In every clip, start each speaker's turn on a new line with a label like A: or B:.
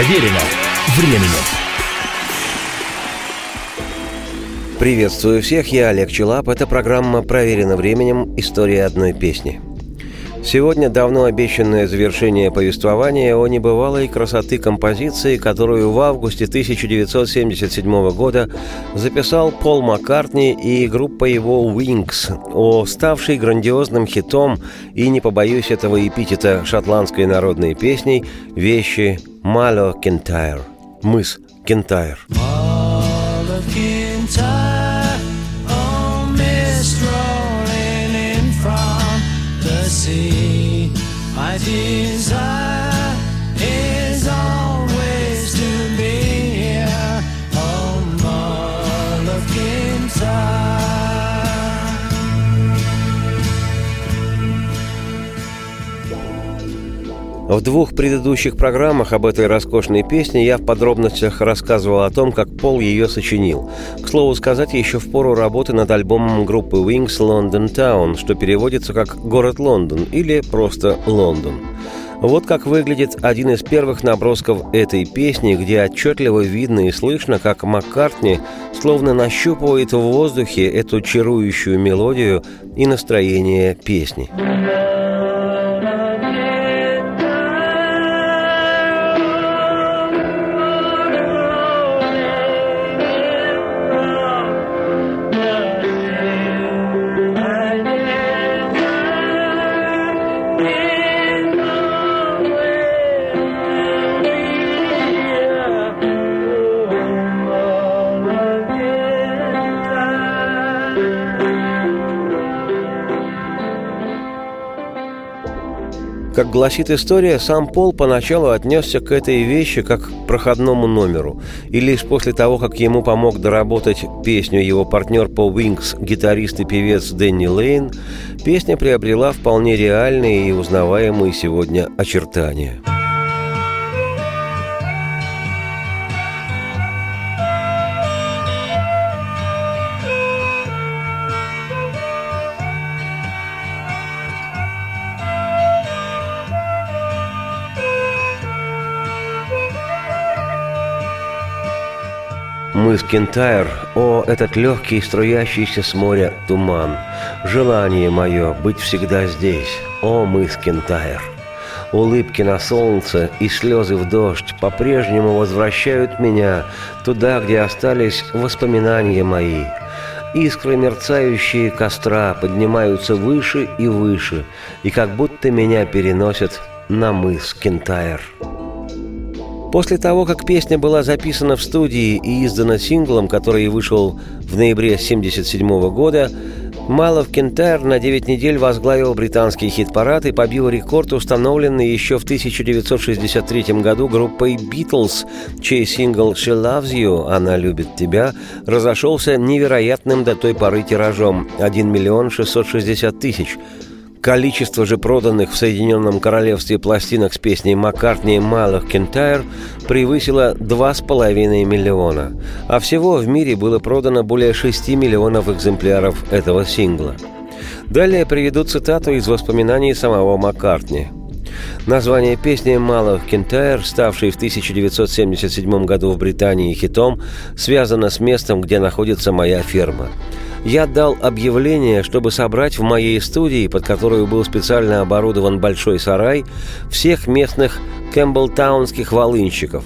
A: Проверено временем.
B: Приветствую всех, я Олег Челап. Это программа «Проверено временем. История одной песни». Сегодня давно обещанное завершение повествования о небывалой красоты композиции, которую в августе 1977 года записал Пол Маккартни и группа его Wings, о ставшей грандиозным хитом и, не побоюсь этого эпитета, шотландской народной песней вещи «Мало Кентайр» – «Мыс Кентайр».
C: All of desire
B: В двух предыдущих программах об этой роскошной песне я в подробностях рассказывал о том, как Пол ее сочинил. К слову сказать, еще в пору работы над альбомом группы Wings London Town, что переводится как «Город Лондон» или просто «Лондон». Вот как выглядит один из первых набросков этой песни, где отчетливо видно и слышно, как Маккартни словно нащупывает в воздухе эту чарующую мелодию и настроение песни. Как гласит история, сам Пол поначалу отнесся к этой вещи как к проходному номеру. И лишь после того, как ему помог доработать песню его партнер по Wings, гитарист и певец Дэнни Лейн, песня приобрела вполне реальные и узнаваемые сегодня очертания. Мыс Кентайр, о, этот легкий, струящийся с моря туман, Желание мое быть всегда здесь, о, мыс Кентайр. Улыбки на солнце и слезы в дождь по-прежнему возвращают меня туда, где остались воспоминания мои. Искры, мерцающие костра, поднимаются выше и выше, и как будто меня переносят на мыс Кентайр. После того, как песня была записана в студии и издана синглом, который вышел в ноябре 1977 года, Малов Кентайр на 9 недель возглавил британский хит-парад и побил рекорд, установленный еще в 1963 году группой «Битлз», чей сингл «She Loves You» «Она любит тебя» разошелся невероятным до той поры тиражом – 1 миллион 660 тысяч – Количество же проданных в Соединенном Королевстве пластинок с песней Маккартни «Малых Кентайр» превысило 2,5 миллиона, а всего в мире было продано более 6 миллионов экземпляров этого сингла. Далее приведу цитату из воспоминаний самого Маккартни. Название песни «Малых Кентайр», ставшей в 1977 году в Британии хитом, связано с местом, где находится моя ферма – я дал объявление, чтобы собрать в моей студии, под которую был специально оборудован большой сарай, всех местных кэмпбелтаунских волынщиков.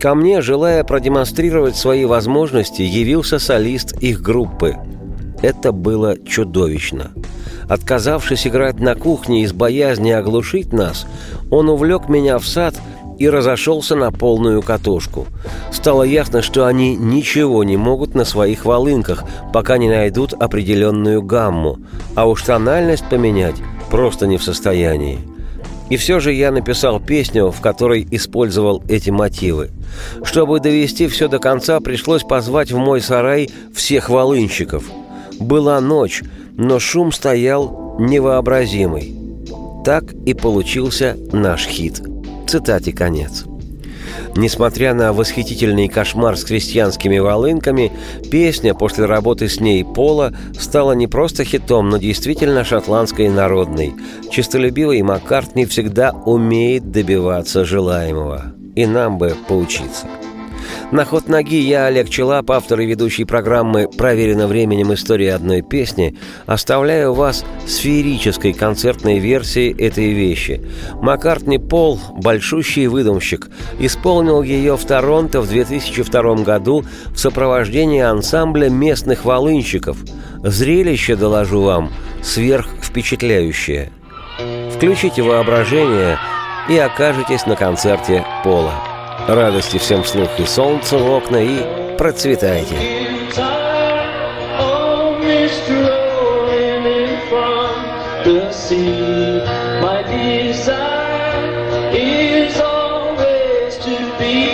B: Ко мне, желая продемонстрировать свои возможности, явился солист их группы. Это было чудовищно. Отказавшись играть на кухне из боязни оглушить нас, он увлек меня в сад – и разошелся на полную катушку. Стало ясно, что они ничего не могут на своих волынках, пока не найдут определенную гамму, а уж тональность поменять просто не в состоянии. И все же я написал песню, в которой использовал эти мотивы. Чтобы довести все до конца, пришлось позвать в мой сарай всех волынщиков. Была ночь, но шум стоял невообразимый. Так и получился наш хит – Цитате конец. Несмотря на восхитительный кошмар с крестьянскими волынками, песня после работы с ней Пола стала не просто хитом, но действительно шотландской народной. Чистолюбивый Маккартни всегда умеет добиваться желаемого. и нам бы поучиться. На ход ноги я, Олег Челап, автор и ведущий программы «Проверено временем. История одной песни», оставляю вас с феерической концертной версией этой вещи. Маккартни Пол, большущий выдумщик, исполнил ее в Торонто в 2002 году в сопровождении ансамбля местных волынщиков. Зрелище, доложу вам, сверхвпечатляющее. Включите воображение и окажетесь на концерте Пола. Радости всем вслух и солнца в окна и процветайте.
C: My desire is always to be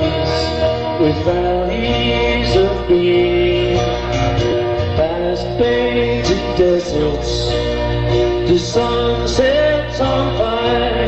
C: mountains with valleys of green, past painted deserts. The sun sets on fire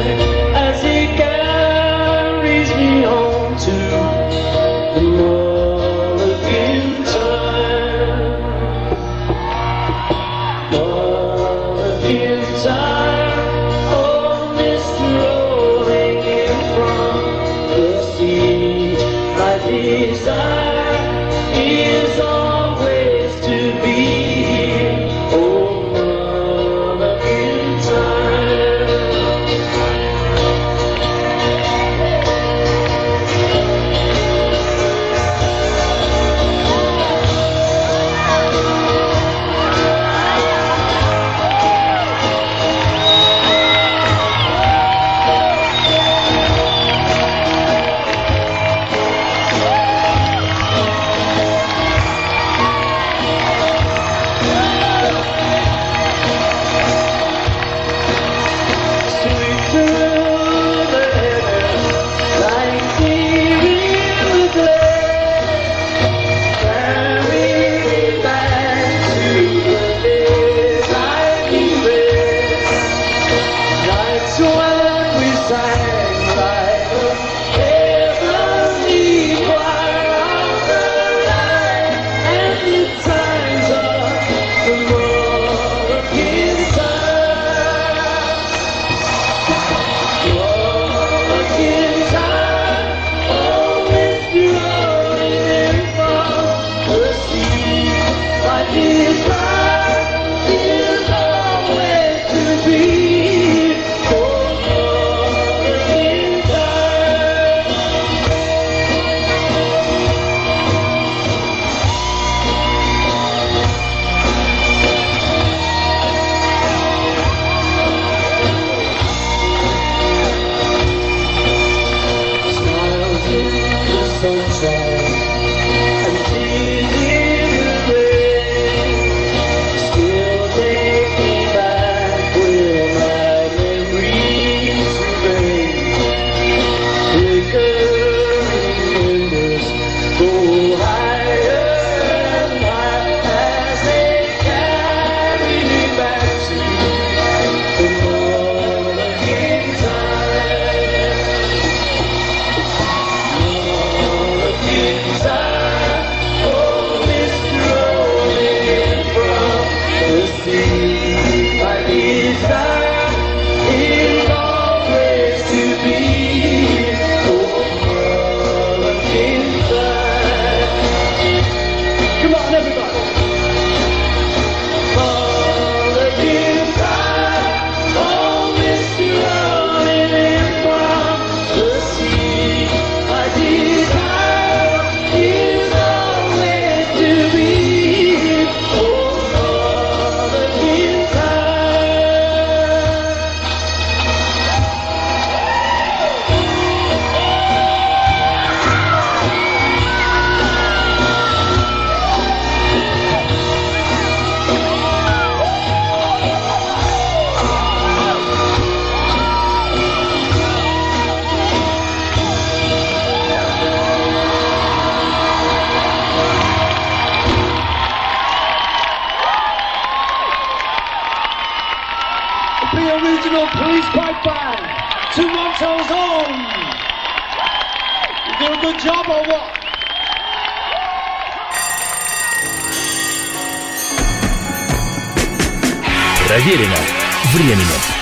C: the original police pipe band. Toronto's own. You do a good job or what?
A: Проверено временем.